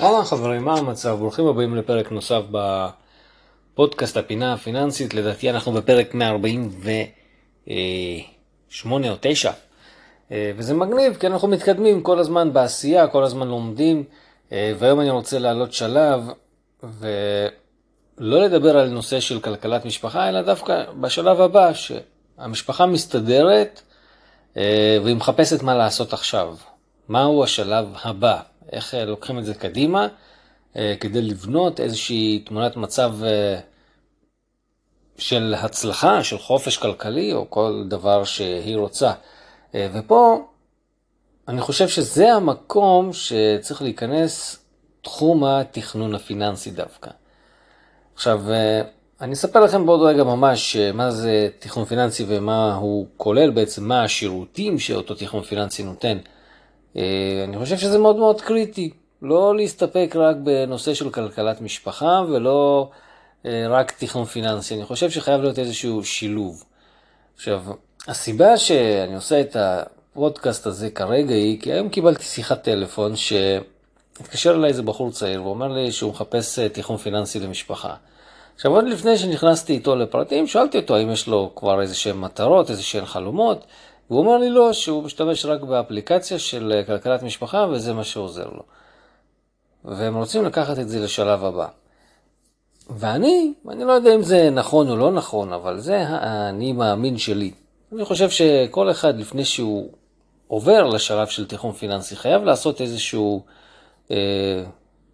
אהלן חברים, מה המצב? ברוכים הבאים לפרק נוסף בפודקאסט הפינה הפיננסית. לדעתי אנחנו בפרק 148 או 9. אה, וזה מגניב כי אנחנו מתקדמים כל הזמן בעשייה, כל הזמן לומדים. אה, והיום אני רוצה לעלות שלב ולא לדבר על נושא של כלכלת משפחה, אלא דווקא בשלב הבא שהמשפחה מסתדרת אה, והיא מחפשת מה לעשות עכשיו. מהו השלב הבא? איך אה, לוקחים את זה קדימה אה, כדי לבנות איזושהי תמונת מצב אה, של הצלחה, של חופש כלכלי או כל דבר שהיא רוצה. ופה אני חושב שזה המקום שצריך להיכנס תחום התכנון הפיננסי דווקא. עכשיו, אני אספר לכם בעוד רגע ממש מה זה תכנון פיננסי ומה הוא כולל בעצם, מה השירותים שאותו תכנון פיננסי נותן. אה, אני חושב שזה מאוד מאוד קריטי, לא להסתפק רק בנושא של כלכלת משפחה ולא אה, רק תכנון פיננסי, אני חושב שחייב להיות איזשהו שילוב. עכשיו, הסיבה שאני עושה את הפודקאסט הזה כרגע היא, כי היום קיבלתי שיחת טלפון שהתקשר אליי איזה בחור צעיר ואומר לי שהוא מחפש אה, תכנון פיננסי למשפחה. עכשיו, עוד לפני שנכנסתי איתו לפרטים, שאלתי אותו האם יש לו כבר איזה שהן מטרות, איזה שהן חלומות, והוא אומר לי לא, שהוא משתמש רק באפליקציה של אה, כלכלת משפחה וזה מה שעוזר לו. והם רוצים לקחת את זה לשלב הבא. ואני, אני לא יודע אם זה נכון או לא נכון, אבל זה האני מאמין שלי. אני חושב שכל אחד לפני שהוא עובר לשלב של תיכון פיננסי חייב לעשות איזשהו, אה,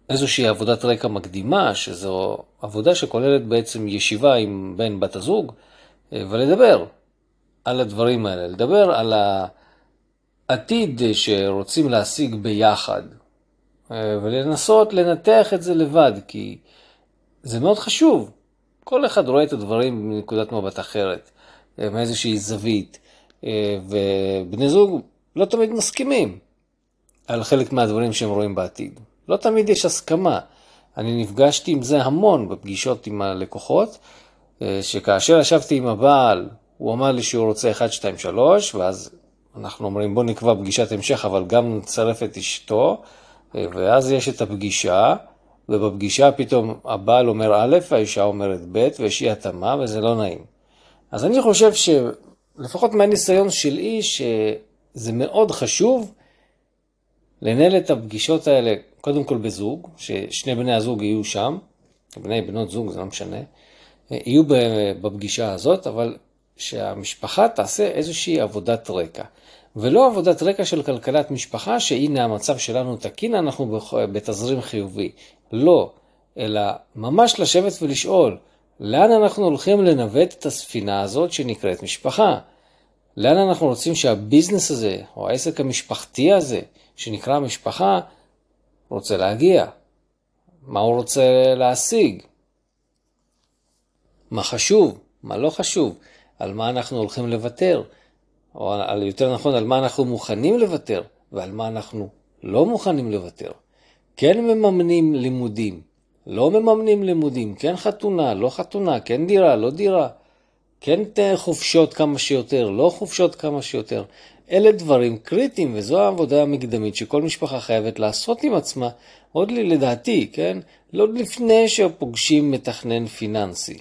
איזושהי עבודת רקע מקדימה, שזו עבודה שכוללת בעצם ישיבה עם בן בת הזוג אה, ולדבר. על הדברים האלה, לדבר על העתיד שרוצים להשיג ביחד, אה, ולנסות לנתח את זה לבד, כי זה מאוד חשוב. כל אחד רואה את הדברים מנקודת מבט אחרת, אה, מאיזושהי זווית, אה, ובני זוג לא תמיד מסכימים על חלק מהדברים שהם רואים בעתיד. לא תמיד יש הסכמה. אני נפגשתי עם זה המון בפגישות עם הלקוחות, שכאשר ישבתי עם הבעל הוא אמר לי שהוא רוצה 1, 2, 3, ואז אנחנו אומרים בוא נקבע פגישת המשך, אבל גם נצרף את אשתו, ואז יש את הפגישה, ובפגישה פתאום הבעל אומר א', האישה אומרת ב', ויש אי התאמה, וזה לא נעים. אז אני חושב שלפחות מהניסיון שלי, שזה מאוד חשוב לנהל את הפגישות האלה, קודם כל בזוג, ששני בני הזוג יהיו שם, בני בנות זוג, זה לא משנה, יהיו בפגישה הזאת, אבל שהמשפחה תעשה איזושהי עבודת רקע. ולא עבודת רקע של כלכלת משפחה, שהנה המצב שלנו תקין, אנחנו בתזרים חיובי. לא, אלא ממש לשבת ולשאול, לאן אנחנו הולכים לנווט את הספינה הזאת שנקראת משפחה? לאן אנחנו רוצים שהביזנס הזה, או העסק המשפחתי הזה, שנקרא משפחה, רוצה להגיע? מה הוא רוצה להשיג? מה חשוב? מה לא חשוב? על מה אנחנו הולכים לוותר, או על, יותר נכון, על מה אנחנו מוכנים לוותר, ועל מה אנחנו לא מוכנים לוותר. כן מממנים לימודים, לא מממנים לימודים, כן חתונה, לא חתונה, כן דירה, לא דירה, כן חופשות כמה שיותר, לא חופשות כמה שיותר. אלה דברים קריטיים, וזו העבודה המקדמית שכל משפחה חייבת לעשות עם עצמה, עוד לדעתי, כן? לא לפני שפוגשים מתכנן פיננסי.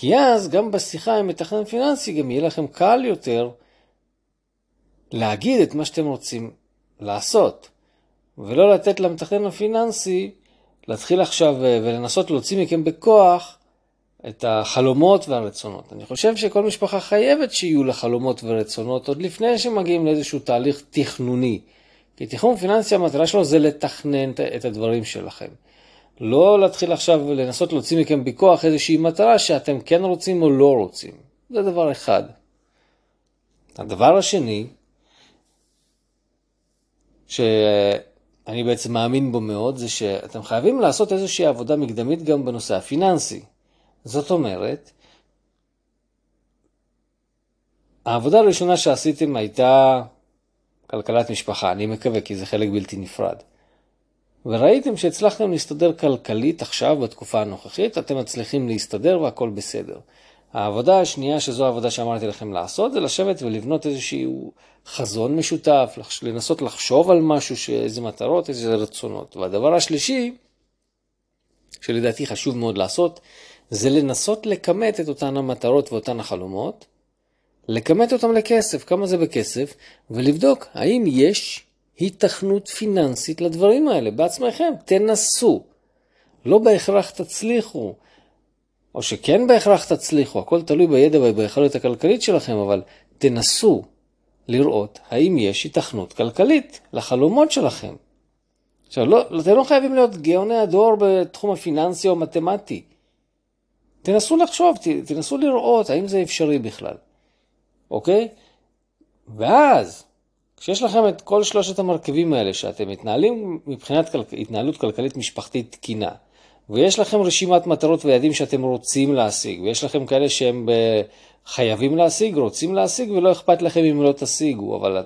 כי אז גם בשיחה עם מתכנן פיננסי גם יהיה לכם קל יותר להגיד את מה שאתם רוצים לעשות, ולא לתת למתכנן הפיננסי להתחיל עכשיו אה, ולנסות להוציא מכם בכוח את החלומות והרצונות. אני חושב שכל משפחה חייבת שיהיו לה חלומות ורצונות עוד לפני שמגיעים לאיזשהו תהליך תכנוני. כי תכנון פיננסי המטרה שלו זה לתכנן את הדברים שלכם. לא להתחיל עכשיו לנסות להוציא מכם בכוח איזושהי מטרה שאתם כן רוצים או לא רוצים. זה דבר אחד. הדבר השני, שאני בעצם מאמין בו מאוד, זה שאתם חייבים לעשות איזושהי עבודה מקדמית גם בנושא הפיננסי. זאת אומרת, העבודה הראשונה שעשיתם הייתה כלכלת משפחה, אני מקווה, כי זה חלק בלתי נפרד. וראיתם שהצלחתם להסתדר כלכלית עכשיו, בתקופה הנוכחית, אתם מצליחים להסתדר והכל בסדר. העבודה השנייה, שזו העבודה שאמרתי לכם לעשות, זה לשבת ולבנות איזשהו חזון משותף, לנסות לחשוב על משהו, איזה מטרות, איזה רצונות. והדבר השלישי, שלדעתי חשוב מאוד לעשות, זה לנסות לכמת את אותן המטרות ואותן החלומות, לכמת אותם לכסף, כמה זה בכסף, ולבדוק האם יש היתכנות פיננסית לדברים האלה בעצמכם. תנסו. לא בהכרח תצליחו, או שכן בהכרח תצליחו, הכל תלוי בידע וביכולת הכלכלית שלכם, אבל תנסו לראות האם יש היתכנות כלכלית לחלומות שלכם. עכשיו, לא, אתם לא חייבים להיות גאוני הדור בתחום הפיננסי או מתמטי. תנסו לחשוב, תנסו לראות האם זה אפשרי בכלל, אוקיי? ואז, כשיש לכם את כל שלושת המרכיבים האלה, שאתם מתנהלים מבחינת כל... התנהלות כלכלית משפחתית תקינה, ויש לכם רשימת מטרות ויעדים שאתם רוצים להשיג, ויש לכם כאלה שהם. חייבים להשיג, רוצים להשיג, ולא אכפת לכם אם לא תשיגו, אבל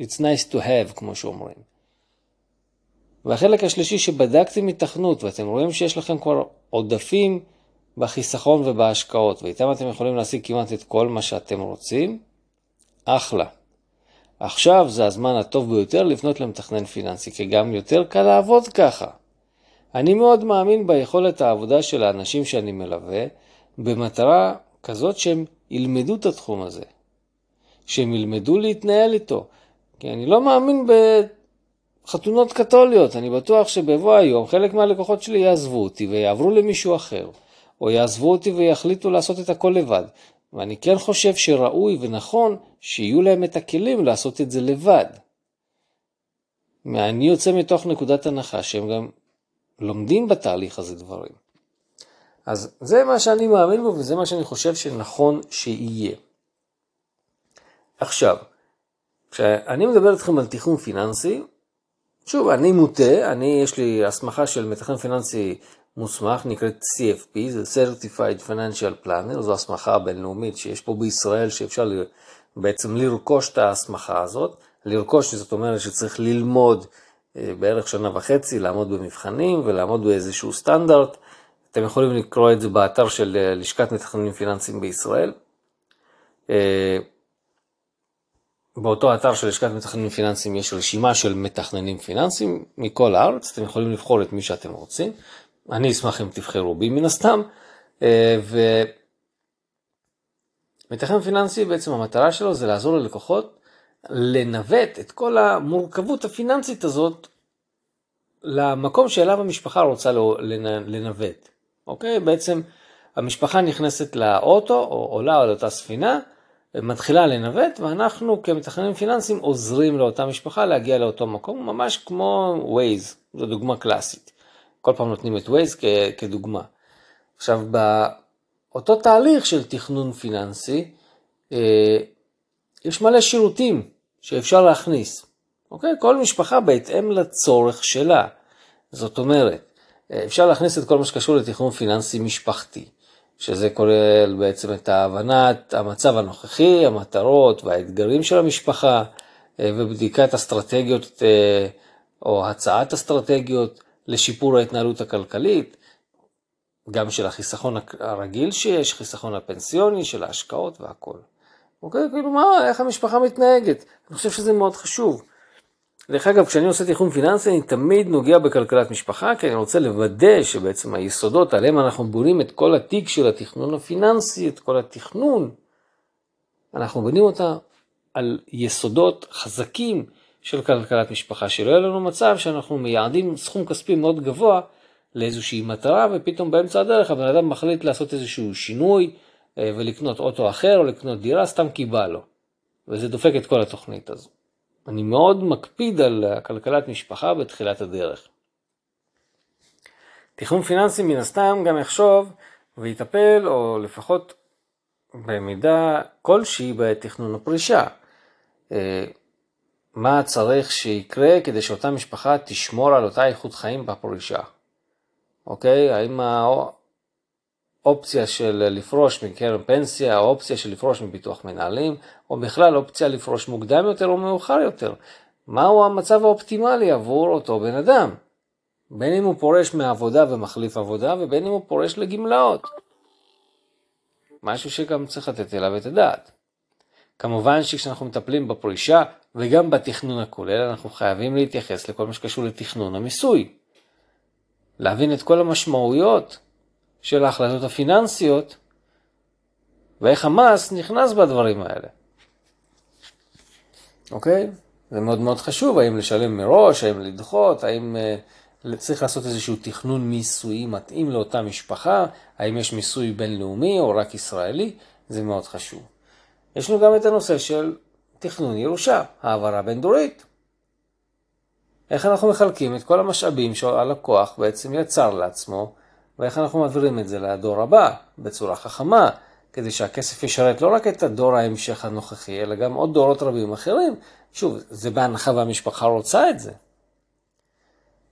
it's nice to have, כמו שאומרים. והחלק השלישי שבדקתם התכנות, ואתם רואים שיש לכם כבר עודפים בחיסכון ובהשקעות, ואיתם אתם יכולים להשיג כמעט את כל מה שאתם רוצים, אחלה. עכשיו זה הזמן הטוב ביותר לפנות למתכנן פיננסי, כי גם יותר קל לעבוד ככה. אני מאוד מאמין ביכולת העבודה של האנשים שאני מלווה, במטרה כזאת שהם ילמדו את התחום הזה, שהם ילמדו להתנהל איתו. כי אני לא מאמין בחתונות קתוליות, אני בטוח שבבוא היום חלק מהלקוחות שלי יעזבו אותי ויעברו למישהו אחר, או יעזבו אותי ויחליטו לעשות את הכל לבד. ואני כן חושב שראוי ונכון שיהיו להם את הכלים לעשות את זה לבד. אני יוצא מתוך נקודת הנחה שהם גם לומדים בתהליך הזה דברים. אז זה מה שאני מאמין בו וזה מה שאני חושב שנכון שיהיה. עכשיו, כשאני מדבר איתכם על תכנון פיננסי, שוב, אני מוטה, אני, יש לי הסמכה של מתכנן פיננסי מוסמך, נקראת CFP, זה Certified Financial Planner, זו הסמכה בינלאומית שיש פה בישראל, שאפשר בעצם לרכוש את ההסמכה הזאת. לרכוש, זאת אומרת שצריך ללמוד אה, בערך שנה וחצי, לעמוד במבחנים ולעמוד באיזשהו סטנדרט. אתם יכולים לקרוא את זה באתר של אה, לשכת מתכננים פיננסיים בישראל. אה, באותו אתר של לשכת מתכננים פיננסיים יש רשימה של מתכננים פיננסיים מכל הארץ, אתם יכולים לבחור את מי שאתם רוצים. אני אשמח אם תבחרו בי מן הסתם. אה, ומתכנן פיננסי בעצם המטרה שלו זה לעזור ללקוחות לנווט את כל המורכבות הפיננסית הזאת למקום שאליו המשפחה רוצה לנווט. אוקיי? בעצם המשפחה נכנסת לאוטו או עולה על אותה ספינה, מתחילה לנווט, ואנחנו כמתכננים פיננסיים עוזרים לאותה משפחה להגיע לאותו מקום, ממש כמו Waze, זו דוגמה קלאסית. כל פעם נותנים את Waze כדוגמה. עכשיו, באותו תהליך של תכנון פיננסי, אה, יש מלא שירותים שאפשר להכניס. אוקיי? כל משפחה בהתאם לצורך שלה. זאת אומרת, אפשר להכניס את כל מה שקשור לתכנון פיננסי משפחתי, שזה כולל בעצם את ההבנת המצב הנוכחי, המטרות והאתגרים של המשפחה, אה, ובדיקת אסטרטגיות אה, או הצעת אסטרטגיות לשיפור ההתנהלות הכלכלית, גם של החיסכון הרגיל שיש, חיסכון הפנסיוני, של ההשקעות והכל. אוקיי? כאילו מה, איך המשפחה מתנהגת? אני חושב שזה מאוד חשוב. דרך אגב, כשאני עושה תכנון פיננסי, אני תמיד נוגע בכלכלת משפחה, כי אני רוצה לוודא שבעצם היסודות עליהם אנחנו בונים את כל התיק של התכנון הפיננסי, את כל התכנון, אנחנו בונים אותה על יסודות חזקים של כלכלת משפחה, שלא יהיה לנו מצב שאנחנו מייעדים סכום כספי מאוד גבוה לאיזושהי מטרה, ופתאום באמצע הדרך הבן אדם מחליט לעשות איזשהו שינוי אה, ולקנות אוטו אחר או לקנות דירה סתם כי בא לו. וזה דופק את כל התוכנית הזו. אני מאוד מקפיד על כלכלת משפחה בתחילת הדרך. תכנון פיננסי מן הסתם גם יחשוב ויטפל, או לפחות במידה כלשהי בתכנון הפרישה. מה צריך שיקרה כדי שאותה משפחה תשמור על אותה איכות חיים בפרישה. אוקיי? האם אופציה של לפרוש מקרן פנסיה, או אופציה של לפרוש מביטוח מנהלים, או בכלל אופציה לפרוש מוקדם יותר או מאוחר יותר. מהו המצב האופטימלי עבור אותו בן אדם? בין אם הוא פורש מעבודה ומחליף עבודה, ובין אם הוא פורש לגמלאות. משהו שגם צריך לתת אליו את הדעת. כמובן שכשאנחנו מטפלים בפרישה וגם בתכנון הכולל, אנחנו חייבים להתייחס לכל מה שקשור לתכנון המיסוי. להבין את כל המשמעויות של ההחלטות הפיננסיות ואיך המס נכנס בדברים האלה. אוקיי? זה מאוד מאוד חשוב, האם לשלם מראש, האם לדחות, האם uh, צריך לעשות איזשהו תכנון מיסויי מתאים לאותה משפחה, האם יש מיסוי בינלאומי או רק ישראלי, זה מאוד חשוב. יש לנו גם את הנושא של תכנון ירושה, העברה בין דורית. איך אנחנו מחלקים את כל המשאבים שהלקוח בעצם יצר לעצמו, ואיך אנחנו מעבירים את זה לדור הבא בצורה חכמה, כדי שהכסף ישרת לא רק את הדור ההמשך הנוכחי, אלא גם עוד דורות רבים אחרים. שוב, זה בהנחה והמשפחה רוצה את זה.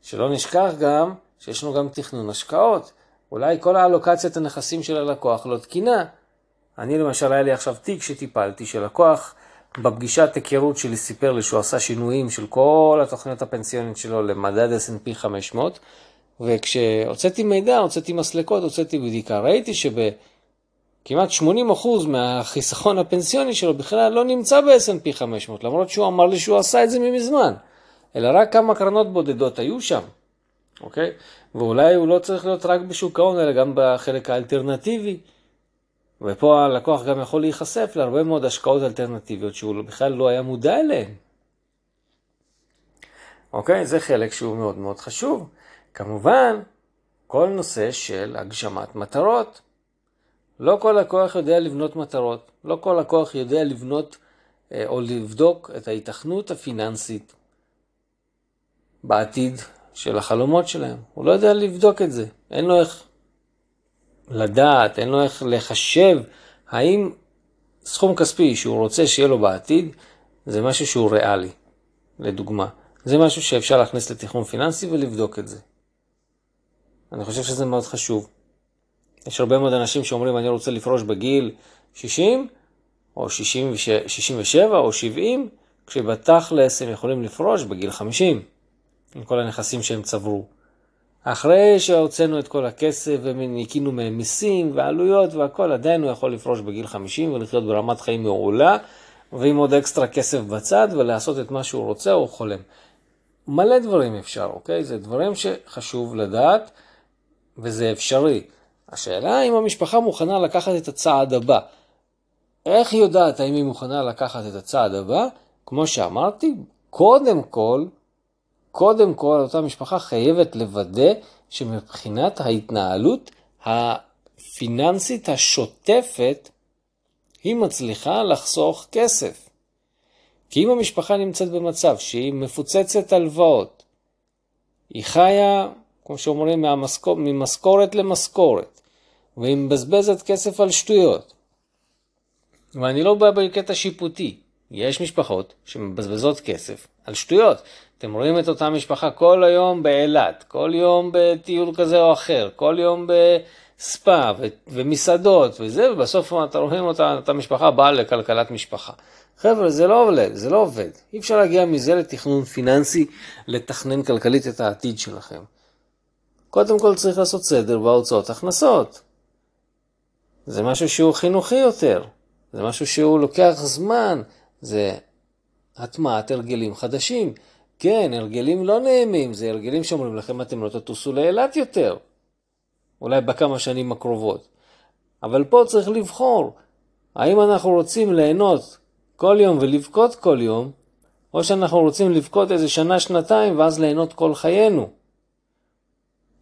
שלא נשכח גם שיש לנו גם תכנון השקעות. אולי כל האלוקציית הנכסים של הלקוח לא תקינה. אני למשל, היה לי עכשיו תיק שטיפלתי, שלקוח בפגישת היכרות שלי סיפר לי שהוא עשה שינויים של כל התוכניות הפנסיונית שלו למדד S&P 500, וכשהוצאתי מידע, הוצאתי מסלקות, הוצאתי בדיקה, ראיתי שב... כמעט 80% מהחיסכון הפנסיוני שלו בכלל לא נמצא ב-S&P 500, למרות שהוא אמר לי שהוא עשה את זה ממזמן, אלא רק כמה קרנות בודדות היו שם, אוקיי? ואולי הוא לא צריך להיות רק בשוק ההון, אלא גם בחלק האלטרנטיבי. ופה הלקוח גם יכול להיחשף להרבה מאוד השקעות אלטרנטיביות שהוא בכלל לא היה מודע אליהן. אוקיי? זה חלק שהוא מאוד מאוד חשוב. כמובן, כל נושא של הגשמת מטרות. לא כל לקוח יודע לבנות מטרות, לא כל לקוח יודע לבנות אה, או לבדוק את ההיתכנות הפיננסית בעתיד של החלומות שלהם. הוא לא יודע לבדוק את זה, אין לו איך לדעת, אין לו איך לחשב האם סכום כספי שהוא רוצה שיהיה לו בעתיד, זה משהו שהוא ריאלי, לדוגמה. זה משהו שאפשר להכניס לתכנון פיננסי ולבדוק את זה. אני חושב שזה מאוד חשוב. יש הרבה מאוד אנשים שאומרים, אני רוצה לפרוש בגיל 60, או 67, או 70, כשבתכלס הם יכולים לפרוש בגיל 50, עם כל הנכסים שהם צברו. אחרי שהוצאנו את כל הכסף וניקינו מהם מיסים ועלויות והכל, עדיין הוא יכול לפרוש בגיל 50 ולחיות ברמת חיים מעולה, ועם עוד אקסטרה כסף בצד ולעשות את מה שהוא רוצה או חולם. מלא דברים אפשר, אוקיי? זה דברים שחשוב לדעת וזה אפשרי. השאלה אם המשפחה מוכנה לקחת את הצעד הבא. איך היא יודעת האם היא מוכנה לקחת את הצעד הבא? כמו שאמרתי, קודם כל, קודם כל אותה משפחה חייבת לוודא שמבחינת ההתנהלות הפיננסית השוטפת, היא מצליחה לחסוך כסף. כי אם המשפחה נמצאת במצב שהיא מפוצצת הלוואות, היא חיה, כמו שאומרים, ממשכורת למשכורת, והיא מבזבזת כסף על שטויות. ואני לא בא בקטע שיפוטי. יש משפחות שמבזבזות כסף על שטויות. אתם רואים את אותה משפחה כל היום באילת, כל יום בטיול כזה או אחר, כל יום בספא ו- ומסעדות וזה, ובסוף אתם רואים אותה, אותה משפחה באה לכלכלת משפחה. חבר'ה, זה לא עובד, זה לא עובד. אי אפשר להגיע מזה לתכנון פיננסי, לתכנן כלכלית את העתיד שלכם. קודם כל צריך לעשות סדר בהוצאות הכנסות. זה משהו שהוא חינוכי יותר, זה משהו שהוא לוקח זמן, זה הטמעת הרגלים חדשים. כן, הרגלים לא נעימים, זה הרגלים שאומרים לכם אתם לא תטוסו לאילת יותר, אולי בכמה שנים הקרובות. אבל פה צריך לבחור, האם אנחנו רוצים ליהנות כל יום ולבכות כל יום, או שאנחנו רוצים לבכות איזה שנה, שנתיים, ואז ליהנות כל חיינו.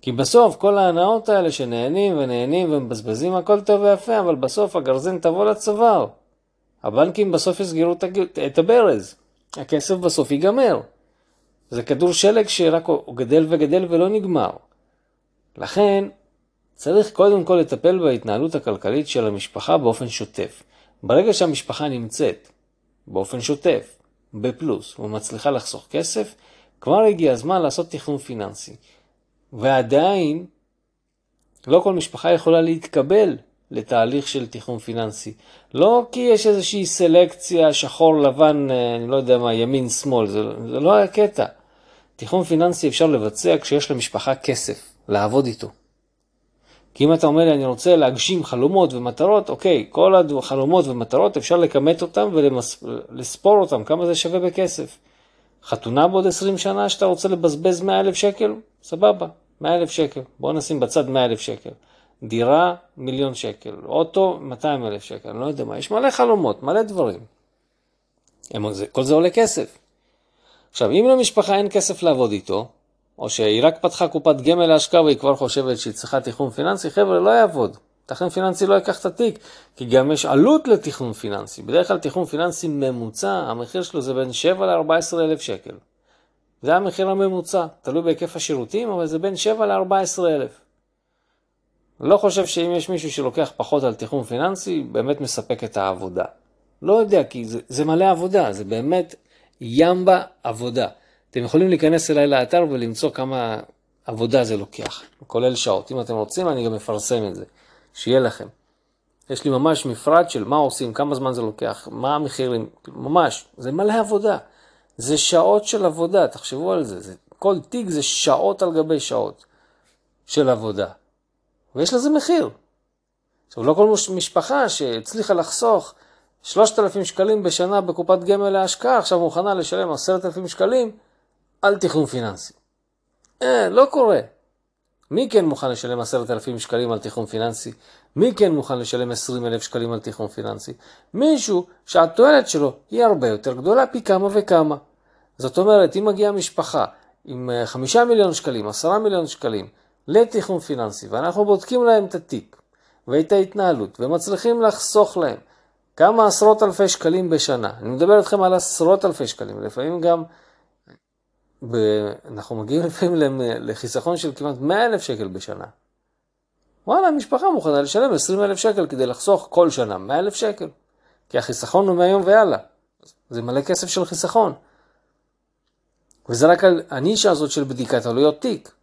כי בסוף כל ההנאות האלה שנהנים ונהנים ומבזבזים הכל טוב ויפה, אבל בסוף הגרזן תבוא לצוואר. הבנקים בסוף יסגרו את הברז. הכסף בסוף ייגמר. זה כדור שלג שרק הוא גדל וגדל ולא נגמר. לכן צריך קודם כל לטפל בהתנהלות הכלכלית של המשפחה באופן שוטף. ברגע שהמשפחה נמצאת באופן שוטף, בפלוס, ומצליחה לחסוך כסף, כבר הגיע הזמן לעשות תכנון פיננסי. ועדיין לא כל משפחה יכולה להתקבל לתהליך של תכנון פיננסי. לא כי יש איזושהי סלקציה, שחור, לבן, אה, אני לא יודע מה, ימין, שמאל, זה, זה לא הקטע. תכנון פיננסי אפשר לבצע כשיש למשפחה כסף, לעבוד איתו. כי אם אתה אומר לי, אני רוצה להגשים חלומות ומטרות, אוקיי, כל החלומות ומטרות, אפשר לכמת אותם ולספור אותם, כמה זה שווה בכסף. חתונה בעוד 20 שנה שאתה רוצה לבזבז 100 אלף שקל? סבבה, 100 אלף שקל. בוא נשים בצד 100 אלף שקל. דירה, מיליון שקל. אוטו, 200 אלף שקל. אני לא יודע מה, יש מלא חלומות, מלא דברים. כל זה עולה כסף. עכשיו, אם למשפחה אין כסף לעבוד איתו, או שהיא רק פתחה קופת גמל להשקעה והיא כבר חושבת שהיא צריכה תכנון פיננסי, חבר'ה, לא יעבוד. תכנון פיננסי לא ייקח את התיק, כי גם יש עלות לתכנון פיננסי. בדרך כלל תכנון פיננסי ממוצע, המחיר שלו זה בין 7 ל-14 אלף שקל. זה המחיר הממוצע, תלוי בהיקף השירותים, אבל זה בין 7 ל-14 אלף. לא חושב שאם יש מישהו שלוקח פחות על תכנון פיננסי, באמת מספק את העבודה. לא יודע, כי זה, זה מלא עבודה, זה באמת ימבה עבודה. אתם יכולים להיכנס אליי לאתר ולמצוא כמה עבודה זה לוקח, כולל שעות. אם אתם רוצים, אני גם מפרסם את זה, שיהיה לכם. יש לי ממש מפרט של מה עושים, כמה זמן זה לוקח, מה המחירים, ממש, זה מלא עבודה. זה שעות של עבודה, תחשבו על זה. זה כל תיק זה שעות על גבי שעות של עבודה. ויש לזה מחיר. עכשיו, לא כל משפחה שהצליחה לחסוך 3,000 שקלים בשנה בקופת גמל להשקעה, עכשיו מוכנה לשלם 10,000 שקלים על תכנון פיננסי. אה, לא קורה. מי כן מוכן לשלם 10,000 שקלים על תכנון פיננסי? מי כן מוכן לשלם 20,000 שקלים על תכנון פיננסי? מישהו שהתועלת שלו היא הרבה יותר גדולה פי כמה וכמה. זאת אומרת, אם מגיעה משפחה עם 5 אה, מיליון שקלים, 10 מיליון שקלים לתכנון פיננסי, ואנחנו בודקים להם את התיק ואת ההתנהלות ומצליחים לחסוך להם כמה עשרות אלפי שקלים בשנה, אני מדבר איתכם על עשרות אלפי שקלים, לפעמים גם ב... אנחנו מגיעים לפעמים לחיסכון של כמעט 100 אלף שקל בשנה. וואלה, המשפחה מוכנה לשלם 20 אלף שקל כדי לחסוך כל שנה 100 אלף שקל. כי החיסכון הוא מהיום והלאה. זה מלא כסף של חיסכון. וזה רק על הנישה הזאת של בדיקת עלויות תיק.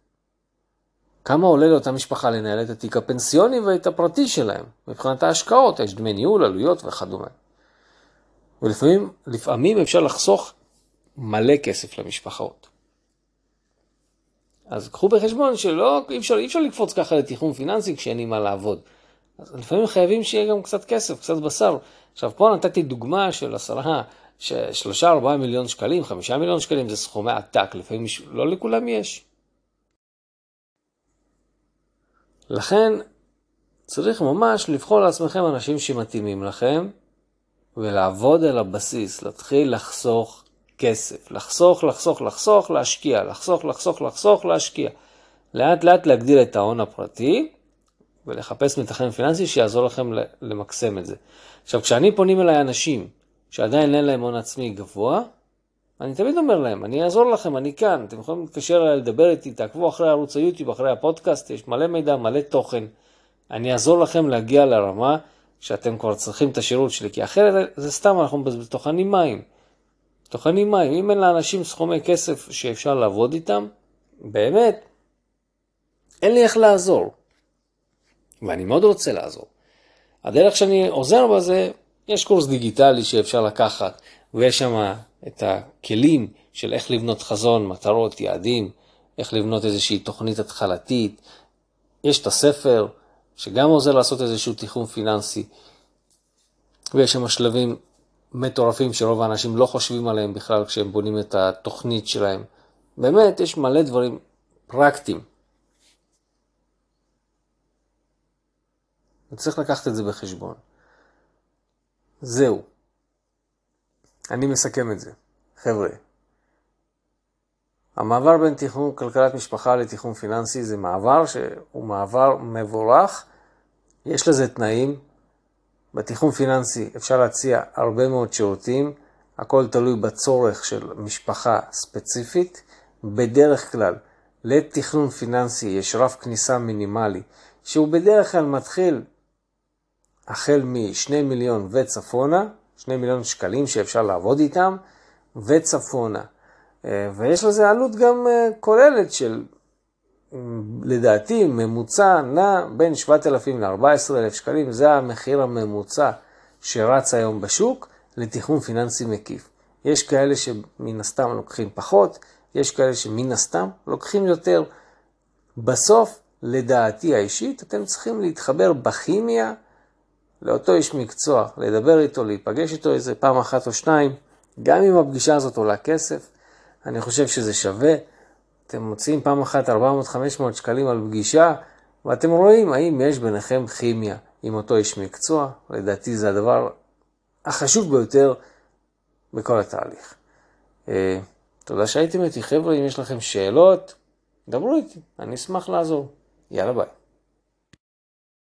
כמה עולה לאותה משפחה לנהל את התיק הפנסיוני ואת הפרטי שלהם, מבחינת ההשקעות, יש דמי ניהול, עלויות וכדומה. ולפעמים, לפעמים אפשר לחסוך מלא כסף למשפחות. אז קחו בחשבון שלא, אי אפשר, אי אפשר לקפוץ ככה לתכנון פיננסי כשאין לי מה לעבוד. אז לפעמים חייבים שיהיה גם קצת כסף, קצת בשר. עכשיו, פה נתתי דוגמה של עשרה, שלושה, ארבעה מיליון שקלים, חמישה מיליון שקלים, זה סכומי עתק, לפעמים לא לכולם יש. לכן, צריך ממש לבחור לעצמכם אנשים שמתאימים לכם, ולעבוד על הבסיס, להתחיל לחסוך כסף, לחסוך, לחסוך, לחסוך, להשקיע, לחסוך, לחסוך, לחסוך, להשקיע. לאט לאט להגדיל את ההון הפרטי ולחפש מתכנן פיננסי שיעזור לכם למקסם את זה. עכשיו, כשאני פונים אליי אנשים שעדיין אין להם הון עצמי גבוה, אני תמיד אומר להם, אני אעזור לכם, אני כאן, אתם יכולים להתקשר אליי, לדבר איתי, תעקבו אחרי ערוץ היוטיוב, אחרי הפודקאסט, יש מלא מידע, מלא תוכן. אני אעזור לכם להגיע לרמה שאתם כבר צריכים את השירות שלי, כי אחרת זה סתם, אנחנו טוחנים מים. טוחנים מים. אם אין לאנשים סכומי כסף שאפשר לעבוד איתם, באמת, אין לי איך לעזור. ואני מאוד רוצה לעזור. הדרך שאני עוזר בה זה, יש קורס דיגיטלי שאפשר לקחת, ויש שם את הכלים של איך לבנות חזון, מטרות, יעדים, איך לבנות איזושהי תוכנית התחלתית. יש את הספר, שגם עוזר לעשות איזשהו תיחום פיננסי, ויש שם שלבים מטורפים שרוב האנשים לא חושבים עליהם בכלל כשהם בונים את התוכנית שלהם. באמת, יש מלא דברים פרקטיים. וצריך לקחת את זה בחשבון. זהו. אני מסכם את זה. חבר'ה, המעבר בין תכנון כלכלת משפחה לתכנון פיננסי זה מעבר שהוא מעבר מבורך. יש לזה תנאים, בתיחום פיננסי אפשר להציע הרבה מאוד שירותים, הכל תלוי בצורך של משפחה ספציפית. בדרך כלל לתכנון פיננסי יש רף כניסה מינימלי, שהוא בדרך כלל מתחיל החל מ-2 מיליון וצפונה, 2 מיליון שקלים שאפשר לעבוד איתם, וצפונה. אה, ויש לזה עלות גם אה, כוללת של לדעתי ממוצע נע בין 7,000 ל-14,000 שקלים, זה המחיר הממוצע שרץ היום בשוק לתכנון פיננסי מקיף. יש כאלה שמן הסתם לוקחים פחות, יש כאלה שמן הסתם לוקחים יותר. בסוף לדעתי האישית, אתם צריכים להתחבר בכימיה לאותו איש מקצוע, לדבר איתו, להיפגש איתו איזה פעם אחת או שניים, גם אם הפגישה הזאת עולה כסף, אני חושב שזה שווה. אתם מוצאים פעם אחת 400-500 שקלים על פגישה, ואתם רואים האם יש ביניכם כימיה עם אותו איש מקצוע. לדעתי זה הדבר החשוב ביותר בכל התהליך. אה, תודה שהייתם איתי, חבר'ה, אם יש לכם שאלות, דברו איתי, אני אשמח לעזור. יאללה ביי.